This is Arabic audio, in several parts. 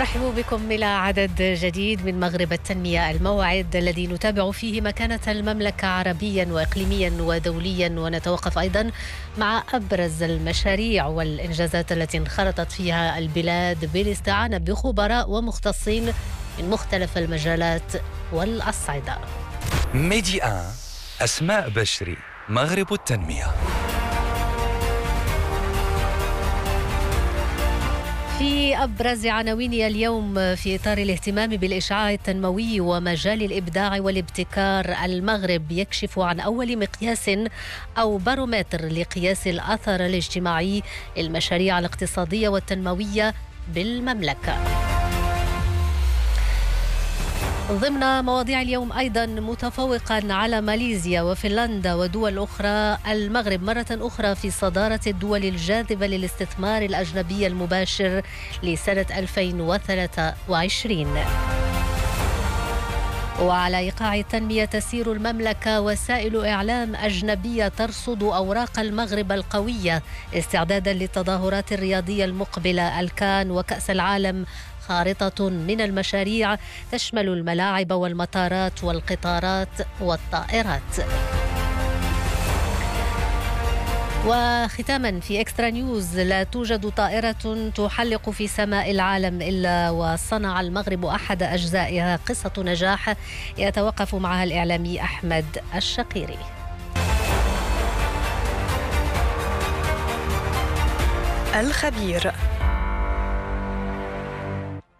أرحب بكم إلى عدد جديد من مغرب التنمية الموعد الذي نتابع فيه مكانة المملكة عربيا وإقليميا ودوليا. ونتوقف أيضا مع أبرز المشاريع والإنجازات التي انخرطت فيها البلاد بالاستعانة بخبراء ومختصين من مختلف المجالات والأصعدة. ميدي أسماء بشري مغرب التنمية. في أبرز عناوين اليوم في إطار الاهتمام بالإشعاع التنموي ومجال الإبداع والابتكار المغرب يكشف عن أول مقياس أو بارومتر لقياس الأثر الاجتماعي للمشاريع الاقتصادية والتنموية بالمملكة. ضمن مواضيع اليوم أيضا متفوقا على ماليزيا وفنلندا ودول أخرى المغرب. مرة أخرى في صدارة الدول الجاذبة للاستثمار الأجنبي المباشر لسنة 2023 وعلى إيقاع التنمية تسير المملكة وسائل إعلام أجنبية ترصد أوراق المغرب القوية استعدادا للتظاهرات الرياضية المقبلة. الكان وكأس العالم خارطة من المشاريع تشمل الملاعب والمطارات والقطارات والطائرات. وختاما في اكسترا نيوز لا توجد طائرة تحلق في سماء العالم إلا وصنع المغرب أحد أجزائها قصة نجاح يتوقف معها الإعلامي أحمد الشقيري. الخبير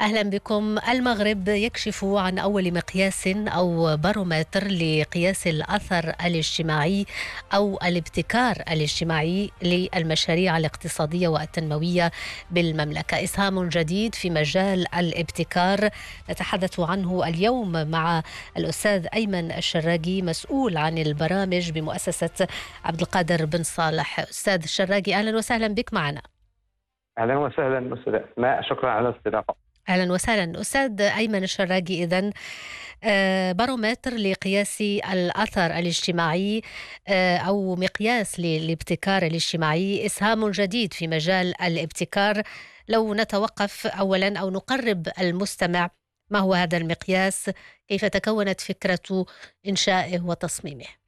أهلا بكم. المغرب يكشف عن أول مقياس أو بارومتر لقياس الأثر الاجتماعي أو الابتكار الاجتماعي للمشاريع الاقتصادية والتنموية بالمملكة. إسهام جديد في مجال الابتكار. نتحدث عنه اليوم مع الأستاذ أيمن الشراقي مسؤول عن البرامج بمؤسسة عبد القادر بن صالح. أستاذ الشراقي أهلا وسهلا بك معنا. أهلا وسهلا أستاذ أسماء. شكرا على الاستضافة. أهلا وسهلا. أستاذ أيمن الشراقي اذا بارومتر لقياس الأثر الاجتماعي أو مقياس للابتكار الاجتماعي إسهام جديد في مجال الابتكار. لو نتوقف اولا أو نقرب المستمع ما هو هذا المقياس؟ كيف تكونت فكرة إنشائه وتصميمه؟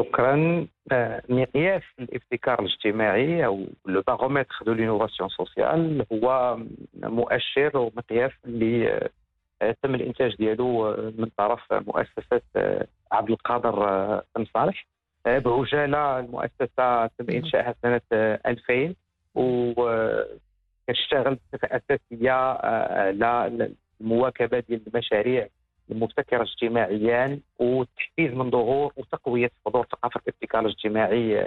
شكرا. مقياس الابتكار الاجتماعي أو le baromètre de l'innovation sociale هو مؤشر ومقياس اللي تم الإنتاج ديالو من طرف مؤسسة عبد القادر بن صالح. بعجاله المؤسسة تم إنشائها سنة 2000 وكتشتغل بصفة أساسية على المواكبة ديال المشاريع المبتكرة اجتماعيا والتحفيز من ظهور وتقوية حضور ثقافة الابتكار الاجتماعي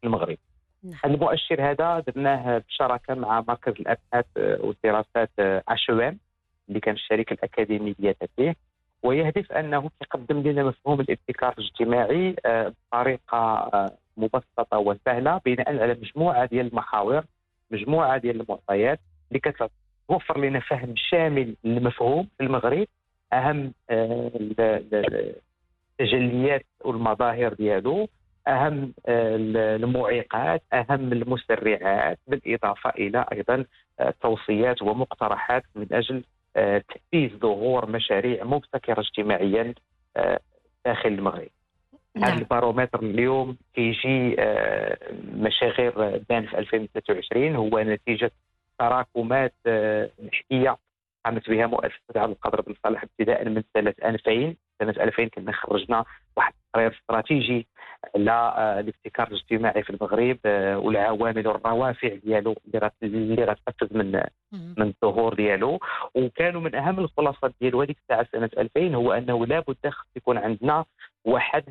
في المغرب. نعم. المؤشر هذا درناه بشراكة مع مركز الأبحاث والدراسات عشوام اللي كان الشركة الأكاديمية فيه ويهدف أنه يقدم لنا مفهوم الابتكار الاجتماعي بطريقة مبسطة وسهلة بناء على مجموعة ديال المحاور مجموعة ديال المعطيات اللي كتوفر لنا فهم شامل للمفهوم في المغرب. أهم التجليات والمظاهر ديالو أهم المعيقات أهم المسرعات بالإضافة إلى أيضا توصيات ومقترحات من أجل تحفيز ظهور مشاريع مبتكرة اجتماعيا داخل المغرب نعم. هذا البارومتر اليوم كيجي مشاغير بان في 2023 هو نتيجة تراكمات نحكيه قامت بها مؤسسة عبد القادر بن صالح ابتداء من سنة 2000 سنة 2000 كنا خرجنا واحد التقرير استراتيجي على الابتكار الاجتماعي في المغرب والعوامل والروافع ديالو اللي غتحفز من من الظهور ديالو. وكانوا من أهم الخلاصات ديالو هذيك الساعة سنة 2000 هو أنه لابد خص يكون عندنا واحد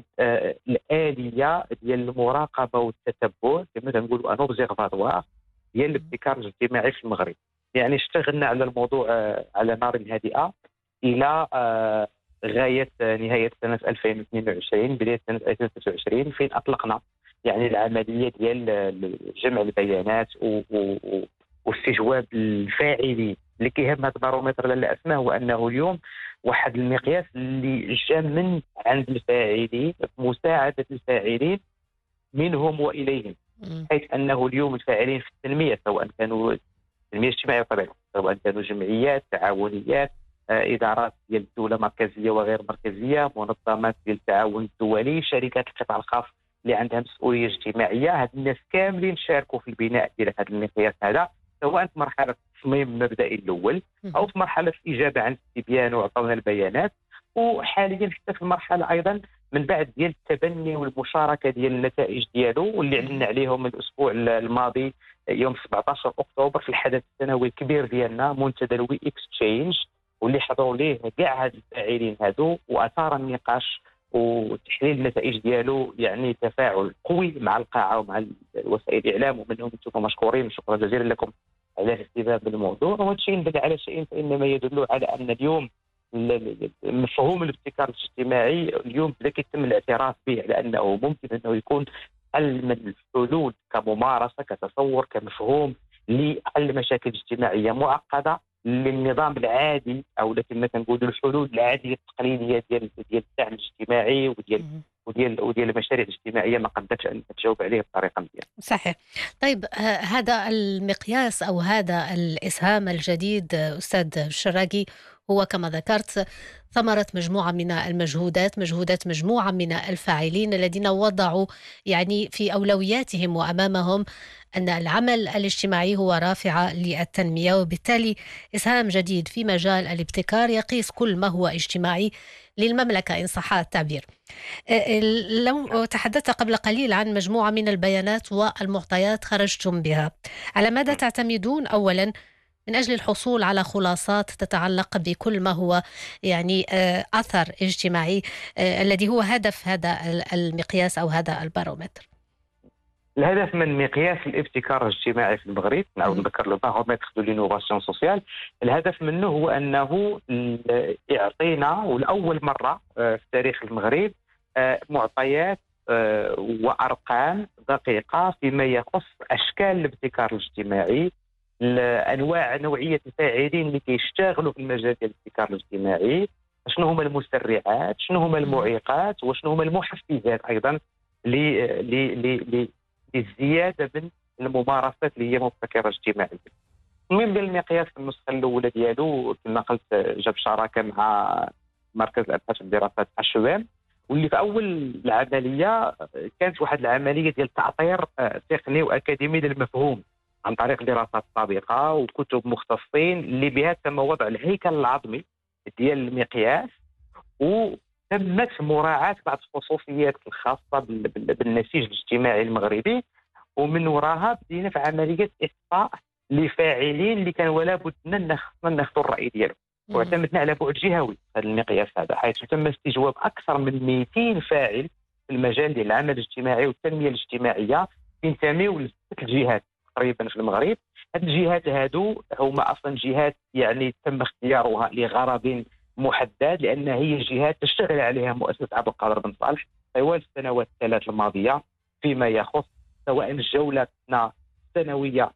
الآلية ديال المراقبة والتتبع كما تنقولوا ان اوبزيرفاتوار ديال الابتكار الاجتماعي في المغرب. يعني اشتغلنا على الموضوع على نار هادئه إلى غاية نهاية سنة 2022 بداية سنة 2023 فين أطلقنا يعني العملية ديال جمع البيانات واستجواب الفاعلين اللي كيهم هذا البارومتر لالا اسماء هو أنه اليوم واحد المقياس اللي جا من عند الفاعلين مساعدة الفاعلين منهم وإليهم. حيث أنه اليوم الفاعلين في التنمية سواء كانوا التنميه الاجتماعية طبعا سواء كانوا جمعيات تعاونيات آه، إدارات ديال الدولة مركزية وغير مركزية منظمات ديال التعاون الدولي شركات القطاع الخاص اللي عندها مسؤولية اجتماعية. هاد الناس كاملين شاركوا في البناء ديال هذا المقياس هذا سواء في مرحلة التصميم المبدئي الأول أو في مرحلة الإجابة عن الاستبيان وعطونا البيانات. وحاليا حتى في المرحلة أيضا من بعد ديال التبني والمشاركة ديال النتائج ديالو واللي علنا عليهم الأسبوع الماضي يوم 17 أكتوبر في الحدث السنوي الكبير ديالنا منتدى ال We Exchange واللي حضروا ليه كاع هاد الفاعلين هادو وأثار النقاش وتحليل النتائج ديالو يعني تفاعل قوي مع القاعة ومع وسائل الاعلام ومنهم أنتم مشكورين شكرا جزيلا لكم على الاهتمام بالموضوع. وهذا الشيء ان على شيء فإنما يدل على أن اليوم مفهوم الابتكار الاجتماعي اليوم بدا كيتم الاعتراف به على أنه ممكن أنه يكون حل من الحلول كممارسة كتصور كمفهوم لحل مشاكل اجتماعية معقدة. للنظام العادي أو كما كنقولوا الحلول العادية التقليدية ديال ديال الدعم الاجتماعي وديال وديال وديال المشاريع الاجتماعية ما قدرتش أن تجاوب عليه بطريقة مزيانه. صحيح. طيب هذا المقياس أو هذا الإسهام الجديد أستاذ الشراقي هو كما ذكرت ثمرة مجموعة من المجهودات مجهودات مجموعة من الفاعلين الذين وضعوا يعني في أولوياتهم وأمامهم أن العمل الاجتماعي هو رافعة للتنمية وبالتالي إسهام جديد في مجال الابتكار يقيس كل ما هو اجتماعي للمملكة إن صح التعبير. لو تحدثت قبل قليل عن مجموعة من البيانات والمعطيات خرجتم بها. على ماذا تعتمدون؟ أولا من أجل الحصول على خلاصات تتعلق بكل ما هو يعني أثر اجتماعي الذي هو هدف هذا المقياس أو هذا البارومتر. الهدف من مقياس الابتكار الاجتماعي في المغرب نعاود نذكر le baromètre de l'innovation sociale. الهدف منه هو أنه يعطينا ولاول مرة آه، في تاريخ المغرب معطيات وأرقام دقيقة فيما يخص أشكال الابتكار الاجتماعي انواع نوعية الفاعلين اللي كيشتغلوا في المجال ديال الابتكار الاجتماعي شنو هما المسرعات شنو هما المعيقات وشنو هما المحفزات أيضا للزياده من الممارسات اللي هي مبتكرة اجتماعية. المهم ديال المقياس في النسخة الأولى ديالو كما قلت جاب شراكة مع مركز الابحاث والدراسات الشوام واللي في أول العملية كانت واحد العملية ديال تعطير آه، تقني وأكاديمي للمفهوم عن طريق دراسات سابقة وكتب مختصين اللي بها تم وضع الهيكل العظمي ديال المقياس وتمت مراعاة بعض الخصوصيات الخاصة بالنسيج الاجتماعي المغربي ومن وراها بدينا في عملية إخفاء لفاعلين اللي كان ولا بد خصنا ناخذوا الرأي ديالهم. واعتمدنا على بعد جهوي هذا المقياس هذا حيث تم استجواب أكثر من 200 فاعل في المجال ديال العمل الاجتماعي والتنمية الاجتماعية ينتميوا لست الجهات تقريبا في المغرب. هذه الجهات هادو هما أصلا جهات يعني تم اختيارها لغرض محدد لأن هي جهات تشتغل عليها مؤسسة عبد القادر بن صالح طوال السنوات الثلاث الماضية فيما يخص سواء جولتنا السنوية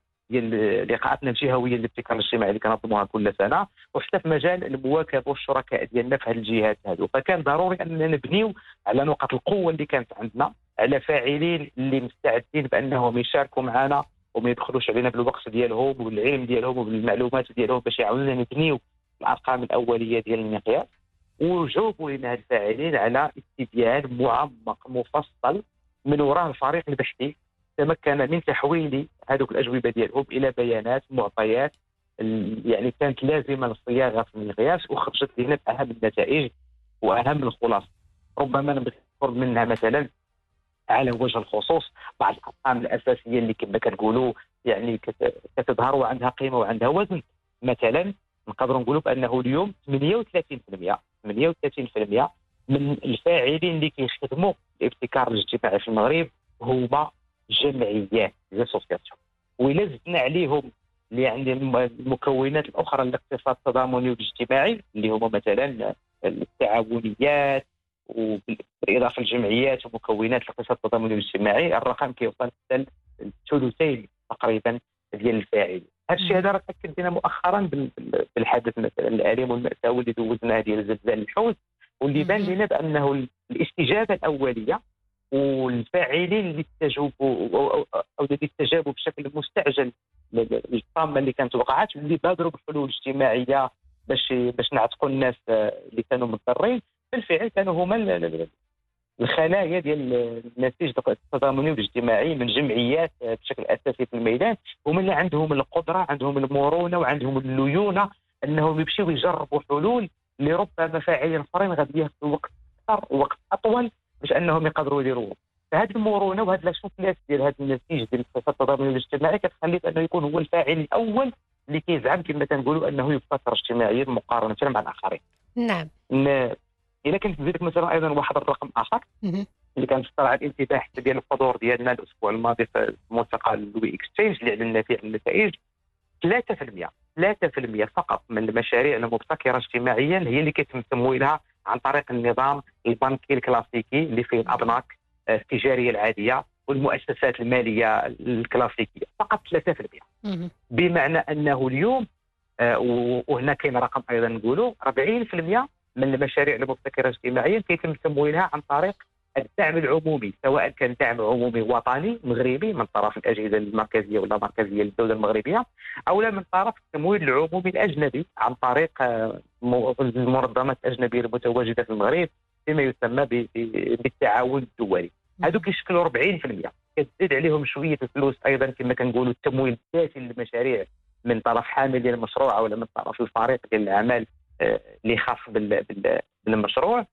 لقاءاتنا الجهوية للابتكار الاجتماعي اللي كنظموها كل سنة وحتى في مجال المواكبه والشركاء ديالنا في هذه الجهات هذو. فكان ضروري أننا نبنيو على نقاط القوة اللي كانت عندنا على فاعلين اللي مستعدين بأنهم يشاركوا معنا وما يدخلوش علينا بالوقت ديالهم وبالعلم ديالهم وبالمعلومات ديالهم باش يعاونونا نبنيو الأرقام الأولية ديال المقياس وجاوبوا لنا الفاعلين على استبيان معمق مفصل من وراء الفريق البحثي. تمكن من تحويل هذوك الأجوبة ديالهم إلى بيانات معطيات يعني كانت لازمة للصياغة في المقياس وخرجت لنا باهم النتائج وأهم الخلاص ربما نذكر منها مثلا على وجه الخصوص بعض الأرقام الأساسية اللي كما كنقولوا يعني كتظهر وعندها قيمة وعندها وزن. مثلا نقدروا نقولوا بأنه اليوم 38% 38% من الفاعلين اللي كيخدموا الابتكار الاجتماعي في المغرب هما جمعيات لاسوسياسيون وإلا زدنا عليهم يعني المكونات الأخرى للاقتصاد التضامني والاجتماعي اللي هما مثلا التعاونيات وبالإضافة للجمعيات ومكونات الاقتصاد التضامني الاجتماعي الرقم كيوصل حتى الثلثين تقريبا ديال الفاعلين. هذا الشيء هذا راه تأكد لنا مؤخرا بالحدث مثلا الأليم والماساوي اللي دوزناه ديال زلزال الحوت واللي بان لنا بأنه الاستجابة الأولية والفاعلين اللي استجابوا أو اللي استجابوا بشكل مستعجل للطامة اللي كانت وقعت واللي بادروا بحلول اجتماعية باش باش نعتقوا الناس اللي كانوا مضطرين. بالفعل كانوا هما الخلايا ديال النسيج التضامني والاجتماعي من جمعيات بشكل أساسي في الميدان هما اللي عندهم القدرة عندهم المرونة وعندهم الليونة أنهم يمشيو يجربوا حلول اللي ربما فاعلين آخرين غادي ياخذوا وقت أكثر ووقت أطول باش أنهم يقدروا يديروهم فهذه المرونة وهذا الشوفلاس ديال هذا النسيج ديال التضامن الاجتماعي كتخلي بأنه يكون هو الفاعل الأول اللي كيزعم كما تنقولوا أنه يبتكر اجتماعيا مقارنة مع الآخرين. نعم. إلا كنت نزيدك مثلا أيضا واحد الرقم آخر اللي كان الانتباه حتى ديال الحضور ديالنا الأسبوع الماضي في الملتقى ل We Exchange اللي اعلنا فيه عن النتائج 3% 3% فقط من المشاريع المبتكرة اجتماعيا هي اللي كيتم تمويلها عن طريق النظام البنكي الكلاسيكي اللي فيه الأبناك آه، التجارية العادية والمؤسسات المالية الكلاسيكية. فقط 3% بمعنى أنه اليوم آه، وهنا كاين رقم أيضا نقولوا 40% من المشاريع المبتكرة اجتماعيا كيتم تمويلها عن طريق الدعم العمومي سواء كان دعم عمومي وطني مغربي من طرف الأجهزة المركزية ولا مركزية للدولة المغربية أو لا من طرف التمويل العمومي الأجنبي عن طريق آه، المنظمات الاجنبيه المتواجدة في المغرب فيما يسمى بالتعاون الدولي. هذو كيشكلوا 40% كتزيد عليهم شوية الفلوس أيضا كما كنقولوا التمويل الذاتي للمشاريع من طرف حامل المشروع ولا من طرف الفريق ديال الاعمال اللي خاص بالمشروع.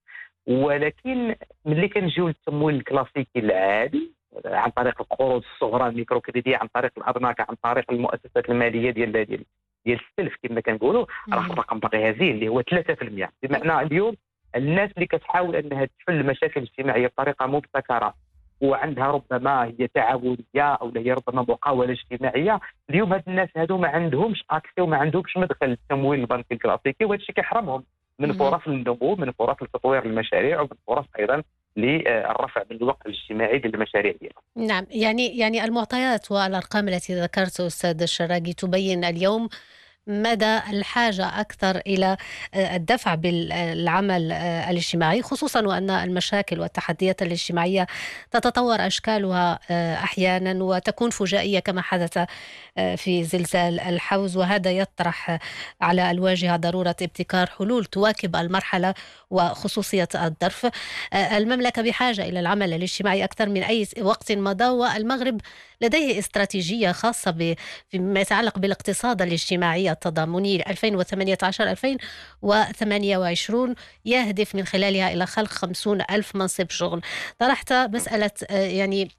ولكن ملي كنجيو للتمويل الكلاسيكي العادي عن طريق القروض الصغرى الميكرو كريدي عن طريق الأبناك عن طريق المؤسسات المالية ديال ديال ديال السلف كما كنقولوا راه الرقم باقي هزيل اللي هو 3% بمعنى اليوم الناس اللي كتحاول أنها تحل المشاكل الاجتماعيه بطريقة مبتكرة وعندها ربما هي تعاونية أو هي ربما مقاولة اجتماعية اليوم هاد الناس هادو ما عندهمش اكسي وما عندهمش مدخل للتمويل البنكي الكلاسيكي وهذا الشيء كيحرمهم من فرص النمو من فرص لتطوير المشاريع ومن فرص أيضا للرفع من الوقت الاجتماعي للمشاريع ديالهم. نعم يعني يعني المعطيات والأرقام التي ذكرت أستاذ الشراقي تبين اليوم مدى الحاجة أكثر إلى آه، الدفع بالعمل آه، الاجتماعي خصوصا وأن المشاكل والتحديات الاجتماعية تتطور أشكالها آه، أحيانا وتكون فجائية كما حدث في زلزال الحوز وهذا يطرح على الواجهة ضرورة ابتكار حلول تواكب المرحلة وخصوصية الظرف. المملكة بحاجة إلى العمل الاجتماعي أكثر من أي وقت مضى والمغرب لديه استراتيجية خاصة فيما يتعلق بالاقتصاد الاجتماعي التضامني 2018 2028 يهدف من خلالها إلى خلق 50 ألف منصب شغل. طرحت مسألة آه، يعني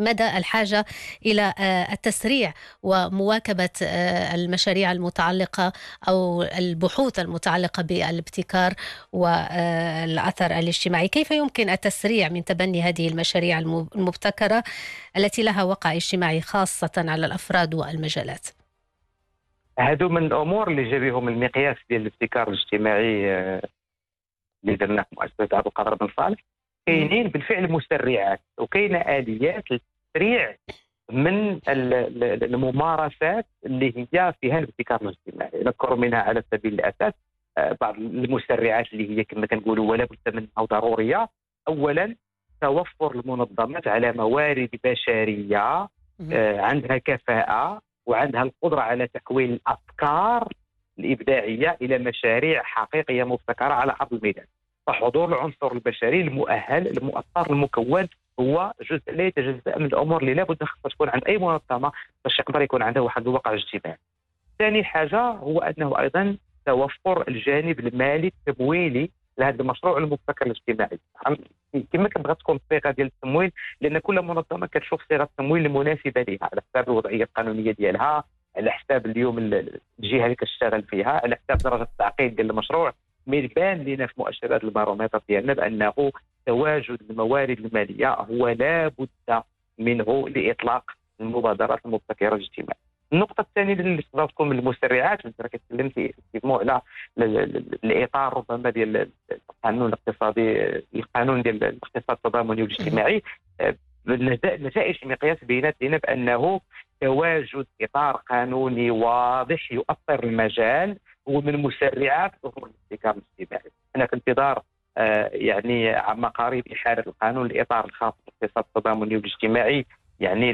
مدى الحاجة إلى آه، التسريع ومواكبة آه، المشاريع المتعلقة أو البحوث المتعلقة بالابتكار والاثر الاجتماعي، كيف يمكن التسريع من تبني هذه المشاريع المبتكرة التي لها وقع اجتماعي خاصة على الأفراد والمجالات؟ هادو من الأمور اللي جا بهم المقياس ديال الابتكار الاجتماعي آه، اللي درناه في مؤسسه عبد القادر بن صالح كاينين بالفعل مسرعات وكاينة آليات للتسريع من الممارسات اللي هي فيها الابتكار الاجتماعي. نذكر منها على سبيل الأساس آه، بعض المسرعات اللي هي كما كنقولوا ولا بد منها ضروريه اولا توفر المنظمات على موارد بشرية آه، عندها كفاءة وعندها القدرة على تحويل الأفكار الإبداعية إلى مشاريع حقيقية مبتكرة على أرض الميدان. فحضور العنصر البشري المؤهل المؤثر المكون هو جزء لا يتجزأ من الأمور اللي لابد خصها تكون عند أي منظمة باش يقدر يكون عندها واحد الواقع اجتماعي. ثاني حاجة هو أنه أيضا توفر الجانب المالي التمويلي لهذا المشروع المبتكر الاجتماعي كما كتبغى تكون الصيغه ديال التمويل لأن كل منظمة كتشوف صيغة التمويل المناسبة لها على حساب الوضعية القانونية ديالها على حساب اليوم الجهة اللي كتشتغل فيها على حساب درجة التعقيد ديال المشروع بان لنا في مؤشرات البارومتر ديالنا بأنه تواجد الموارد المالية هو لا بد منه لإطلاق المبادرات المبتكرة الاجتماعية. النقطة الثانية اللي من المسرعات انت كتكلم في على الإطار ربما ديال القانون الاقتصادي القانون ديال الاقتصاد التضامني والاجتماعي. نتائج المقياس بينات لنا بانه تواجد إطار قانوني واضح يؤطر المجال هو من مسرعات ظهور الابتكار الاجتماعي أنا في انتظار آه، يعني عما قريب احاله القانون الاطار الخاص بالاقتصاد التضامني والاجتماعي يعني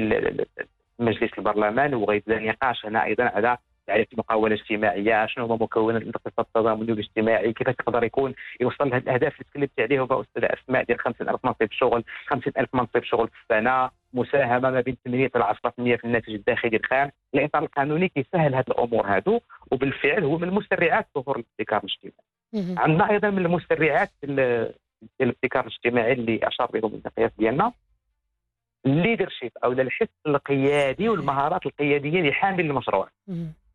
مجلس البرلمان وغيبدا نقاش هنا أيضا على تعريف المقاولة الاجتماعية شنو هما مكونات الاقتصاد التضامني والاجتماعي كيف يقدر يكون يوصل لهذه الأهداف اللي تكلمت عليها؟ أستاذ أسماء ديال 50000 منصب شغل 50000 منصب شغل في السنة مساهمة ما بين 8 إلى 10% في الناتج الداخلي الخام. الإطار القانوني كيسهل هذه الأمور هذو وبالفعل هو من مسرعات ظهور الابتكار الاجتماعي. عندنا أيضا من المسرعات الابتكار الاجتماعي اللي أشار بهم المقياس ديالنا الليدرشيب أو الحس القيادي والمهارات القيادية لحامل المشروع.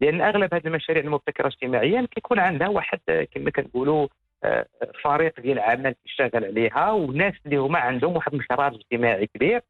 لأن أغلب هذه المشاريع المبتكرة اجتماعيا كيكون عندها واحد كما كنقولوا آه، فريق ديال العمل كيشتغل عليها وناس اللي هما عندهم واحد الانخراط اجتماعي كبير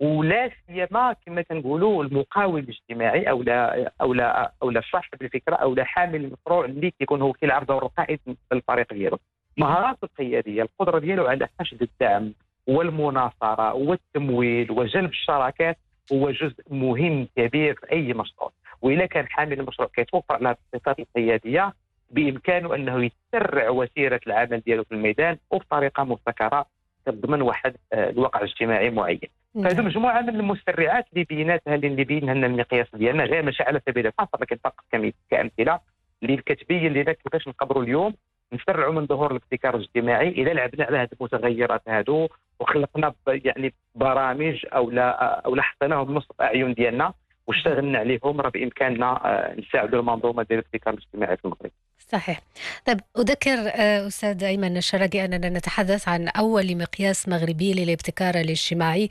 ولا سيما كما كنقولوا المقاول الاجتماعي أو لا أو لا أو لا صاحب الفكرة أو لا حامل المشروع اللي كيكون هو كيلعب دور القائد الفريق ديالو. مهارات القياديه القدرة ديالو على حشد الدعم والمناصرة والتمويل وجلب الشراكات هو جزء مهم كبير في أي مشروع. واذا كان حامل المشروع كيتوفر على الصفات القيادية بإمكانه أنه يسرع وسيره العمل ديالو في الميدان وبطريقة مبتكرة تضمن واحد آه، الواقع اجتماعي معين فهذو نعم. مجموعة من المسرعات اللي بيناتها اللي بينها لنا المقياس ديالنا غير ماشي على سبيل الحصر لكن فقط كأمثلة اللي كتبين لنا كيفاش نقدروا اليوم نسرعوا من ظهور الابتكار الاجتماعي إذا لعبنا على هذه المتغيرات هذو وخلقنا يعني برامج أو لا أو لا حطيناهم أعين ديالنا واشتغلنا عليهم راه بإمكاننا آه، نساعدوا المنظومة ديال الابتكار الاجتماعي في المغرب. صحيح طيب أذكر آه، أستاذ أيمن الشرقي أننا نتحدث عن أول مقياس مغربي للابتكار الاجتماعي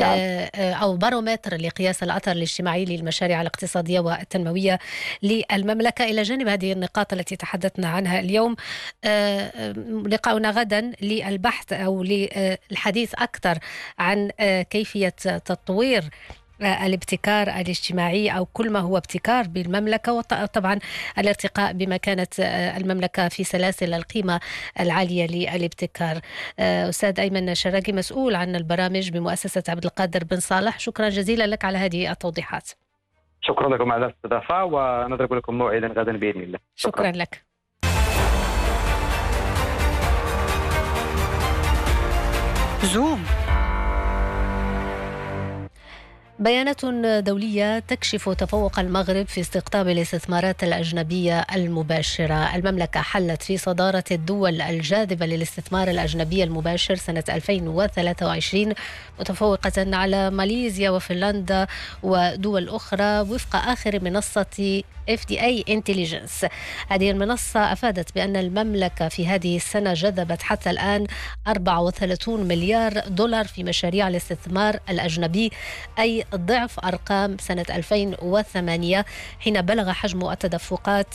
نعم. آه، أو بارومتر لقياس الأثر الاجتماعي للمشاريع الاقتصادية والتنموية للمملكة إلى جانب هذه النقاط التي تحدثنا عنها اليوم لقاؤنا غدا للبحث أو للحديث أكثر عن كيفية تطوير الابتكار الاجتماعي أو كل ما هو ابتكار بالمملكة وطبعا الارتقاء بمكانة آه، المملكة في سلاسل القيمة العالية للابتكار. آه، أستاذ أيمن شراقي مسؤول عن البرامج بمؤسسة عبد القادر بن صالح شكرا جزيلا لك على هذه التوضيحات. شكرا لكم على الاستضافة ونضرب لكم موعدا غدا بإذن الله. شكرا, شكرا لك. زوم بيانات دولية تكشف تفوق المغرب في استقطاب الاستثمارات الأجنبية المباشرة. المملكة حلت في صدارة الدول الجاذبة للاستثمار الأجنبي المباشر سنة 2023 متفوقة على ماليزيا وفنلندا ودول أخرى وفق آخر منصة FDA Intelligence. هذه المنصة أفادت بأن المملكة في هذه السنة جذبت حتى الآن 34 مليار دولار في مشاريع الاستثمار الأجنبي أي ضعف أرقام سنة 2008 حين بلغ حجم التدفقات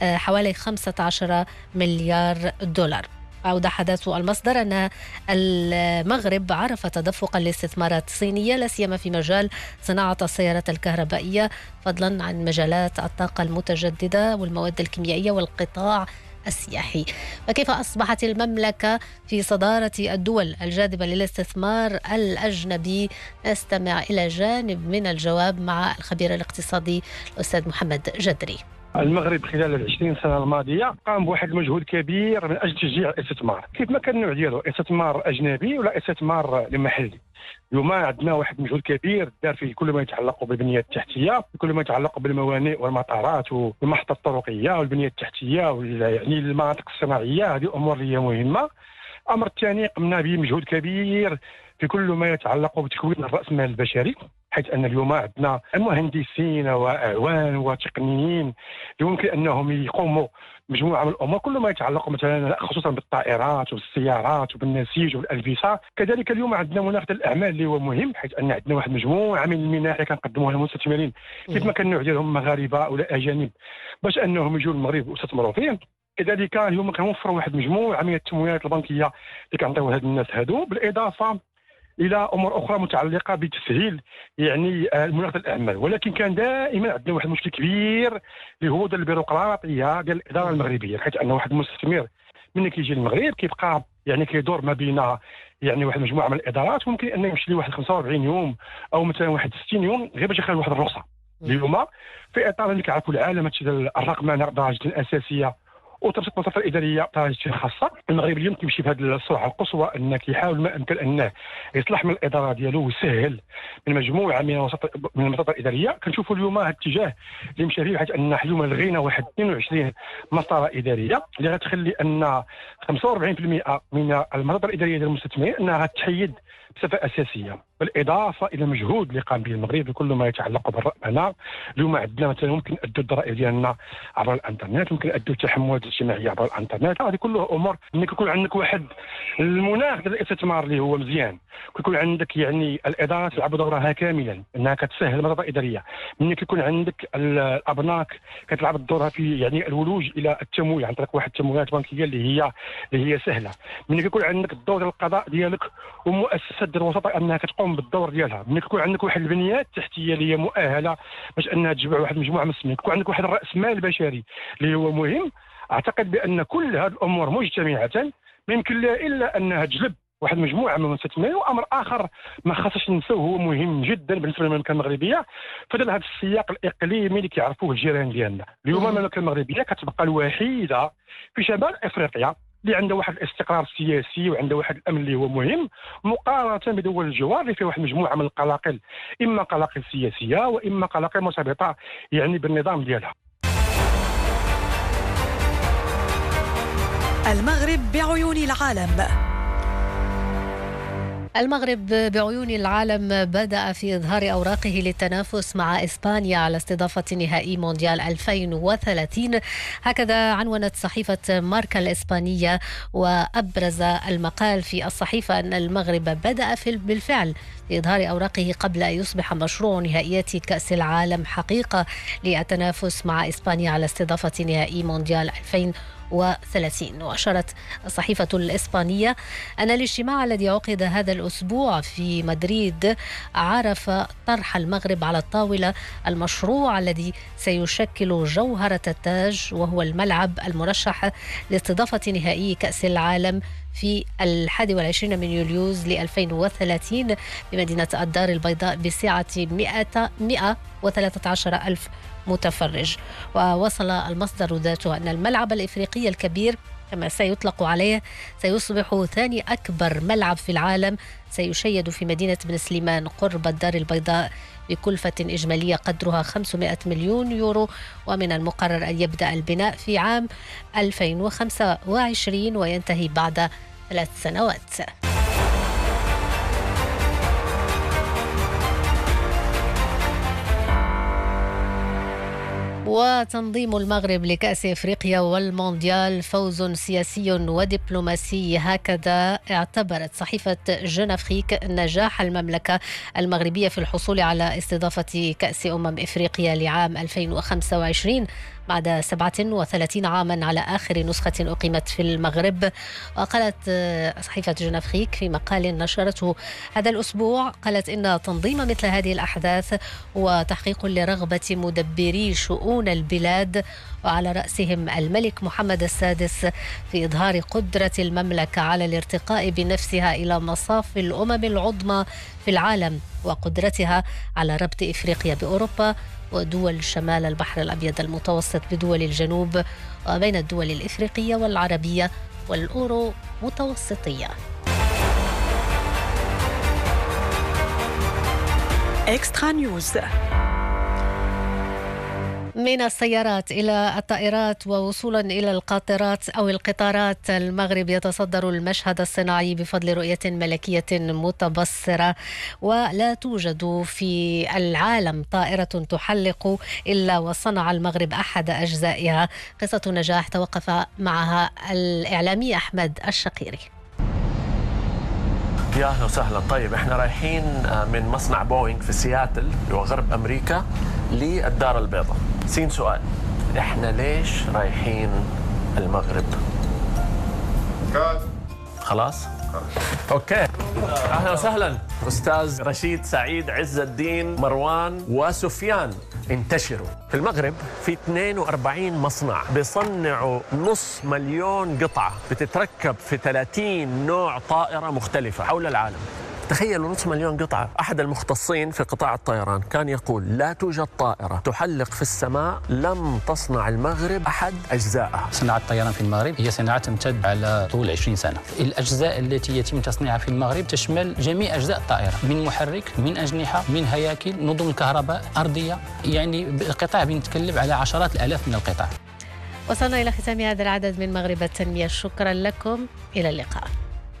آه، حوالي 15 مليار دولار. أوضح ذات المصدر أن المغرب عرف تدفق الاستثمارات الصينية لا سيما في مجال صناعة السيارات الكهربائية فضلا عن مجالات الطاقة المتجددة والمواد الكيميائية والقطاع السياحي فكيف أصبحت المملكة في صدارة الدول الجاذبة للاستثمار الأجنبي؟ نستمع إلى جانب من الجواب مع الخبير الاقتصادي الأستاذ محمد جدري. المغرب خلال ال 20 سنة الماضية قام بواحد المجهود كبير من أجل تشجيع الاستثمار كيف ما كان النوع ديالو استثمار أجنبي ولا استثمار محلي اليوم عندنا واحد المجهود كبير دار في كل ما يتعلق بالبنية التحتية كل ما يتعلق بالموانئ والمطارات والمحطة الطرقية والبنية التحتية يعني المناطق الصناعية. هذه أمور اللي هي مهمة. الامر الثاني قمنا بمجهود كبير في كل ما يتعلق بتكوين الرأس البشري. حيث أن اليوم عندنا مهندسين وأعوان وتقنيين يمكن أنهم يقوموا مجموعة من الأمور كل ما يتعلق مثلا خصوصا بالطائرات والسيارات وبالنسيج والألبسة. كذلك اليوم عندنا مناخ الأعمال اللي هو مهم حيث أن عندنا واحد مجموعة من المناح اللي كنقدموها للمستثمرين كيف ما كان النوع ديالهم مغاربة أو أجانب. باش أنهم يجوا للمغرب ويستثمروا فيه كذلك اليوم كنوفروا واحد مجموعة من التمويلات البنكية اللي كنعطيو هاد الناس هادو. بالإضافة إلى أمور أخرى متعلقة بتسهيل يعني مناقشه الاعمال ولكن كان دائما عندنا واحد المشكل كبير اللي هو ديال البيروقراطية ديال الإدارة المغربية. حيث أن واحد المستثمر ملي كيجي للمغرب كيبقى يعني كيدور ما بين يعني واحد المجموعه من الإدارات ممكن أنه يمشي لواحد 45 يوم أو مثلا واحد 60 يوم غير باش يخلي واحد الرخصة. اليوم في إطار اللي كيعرفوا العالم الرقمنة درجه اساسيه وترشد المسافة الإدارية درجه خاصة. المغرب اليوم كيمشي بهذه السرعة القصوى انه كيحاول ما أمكن انه يصلح من الإدارة ديالو ويسهل من مجموعه من من المسافه الإدارية كنشوفوا اليوم هذا الاتجاه اللي مشى فيه أن اليوم لغينا واحد 22 مسطرة إدارية. اللي غتخلي أن 45% من المسطره الإدارية ديال المستثمرين أنها غتحيد بصفة أساسية. بالاضافه إلى المجهود اللي قام به المغرب بكل ما يتعلق بالرقمنه اليوم عندنا مثلا ممكن أدوا الضرائب ديالنا عبر الإنترنت ممكن أدوا التحملات الاجتماعية عبر الإنترنت. هذه كلها أمور ملي كيكون عندك واحد المناخ ديال الاستثمار اللي هو مزيان. كيكون عندك يعني الإدارة تلعب دورها كاملا إنها كتسهل المنظومه الاداريه ملي كيكون عندك الأبناك كتلعب دورها في يعني الولوج إلى التمويل عن طريق واحد التمويلات بنكية اللي هي اللي هي سهلة. ملي كيكون عندك الدور ديال القضاء ديالك ومؤسسات ديال الوسطاء أنها كتقوم بالدور ديالها. ملي كيكون عندك واحد البنيات التحتيه اللي هي مؤهلة باش أنها تجمع واحد المجموعه من المسلمين كيكون عندك واحد الرأس مال بشري اللي هو مهم أعتقد بأن كل هذه الأمور مجتمعة ما يمكن لها إلا أنها تجلب واحد المجموعة من المستثمرين وأمر آخر ما خاصش ننساو هو مهم جدا بالنسبة للمملكة المغربية. فدال هذا السياق الإقليمي اللي كيعرفوه الجيران ديالنا. اليوم المملكة المغربية كتبقى الوحيدة في شمال إفريقيا اللي عندها واحد الاستقرار السياسي وعندها واحد الأمن اللي هو مهم مقارنة بدول الجوار اللي فيها واحد المجموعه من القلاقل. إما قلاقل سياسية وإما قلاقل مرتبطة يعني بالنظام ديالها. المغرب بعيون العالم. المغرب بعيون العالم بدأ في إظهار أوراقه للتنافس مع إسبانيا على استضافة نهائي مونديال 2030 هكذا عنونت صحيفة ماركا الإسبانية وأبرز المقال في الصحيفة أن المغرب بدأ في بالفعل لإظهار أوراقه قبل أن يصبح مشروع نهائيات كأس العالم حقيقة للتنافس مع إسبانيا على استضافة نهائي مونديال 2030 وثلاثين وأشارت الصحيفة الإسبانية أن الاجتماع الذي عقد هذا الأسبوع في مدريد عرف طرح المغرب على الطاولة المشروع الذي سيشكل جوهرة التاج وهو الملعب المرشح لاستضافة نهائي كأس العالم في الحادي والعشرين من يوليوز ل 2030 بمدينة الدار البيضاء بسعة 100 113 ألف متفرج. ووصل المصدر ذاته أن الملعب الإفريقي الكبير كما سيطلق عليه سيصبح ثاني أكبر ملعب في العالم سيشيد في مدينة بن سليمان قرب الدار البيضاء بكلفة إجمالية قدرها 500 مليون يورو ومن المقرر أن يبدأ البناء في عام 2025 وينتهي بعد ثلاث سنوات. وتنظيم المغرب لكأس إفريقيا والمونديال فوز سياسي ودبلوماسي. هكذا اعتبرت صحيفة جنافريك نجاح المملكة المغربية في الحصول على استضافة كأس أمم إفريقيا لعام 2025 بعد 37 عاما على آخر نسخة أقيمت في المغرب. وقالت آه، صحيفة جنافريك في مقال نشرته هذا الأسبوع قالت إن تنظيم مثل هذه الأحداث هو تحقيق لرغبة مدبري شؤون البلاد وعلى رأسهم الملك محمد السادس في إظهار قدرة المملكة على الارتقاء بنفسها إلى مصاف الأمم العظمى في العالم وقدرتها على ربط إفريقيا بأوروبا ودول شمال البحر الأبيض المتوسط بدول الجنوب وبين الدول الإفريقية والعربية والأورو متوسطية. إكسترا نيوز من السيارات إلى الطائرات ووصولا إلى القاطرات أو القطارات. المغرب يتصدر المشهد الصناعي بفضل رؤية ملكية متبصرة ولا توجد في العالم طائرة تحلق إلا وصنع المغرب أحد أجزائها. قصة نجاح توقف معها الإعلامي أحمد الشقيري. يا أهلا وسهلا. طيب إحنا رايحين آه، من مصنع بوينغ في سياتل اللي هو غرب أمريكا للدار البيضاء. سين سؤال إحنا ليش رايحين المغرب؟ خلاص؟ أوكي. أهلا وسهلا. أستاذ رشيد سعيد عز الدين مروان وسفيان انتشروا. في المغرب في 42 مصنع بيصنعوا نص مليون قطعة بتتركب في 30 نوع طائرة مختلفة حول العالم. تخيلوا نصف مليون قطعة. أحد المختصين في قطاع الطيران كان يقول لا توجد طائرة تحلق في السماء لم تصنع المغرب أحد أجزائها. صناعة الطيران في المغرب هي صناعة تمتد على طول 20 سنة. الأجزاء التي يتم تصنيعها في المغرب تشمل جميع أجزاء الطائرة من محرك من أجنحة من هياكل نظم الكهرباء أرضية. يعني قطاع بنتكلم على عشرات الآلاف من القطع وصلنا إلى ختام هذا العدد من مغرب التنمية. شكرا لكم. إلى اللقاء.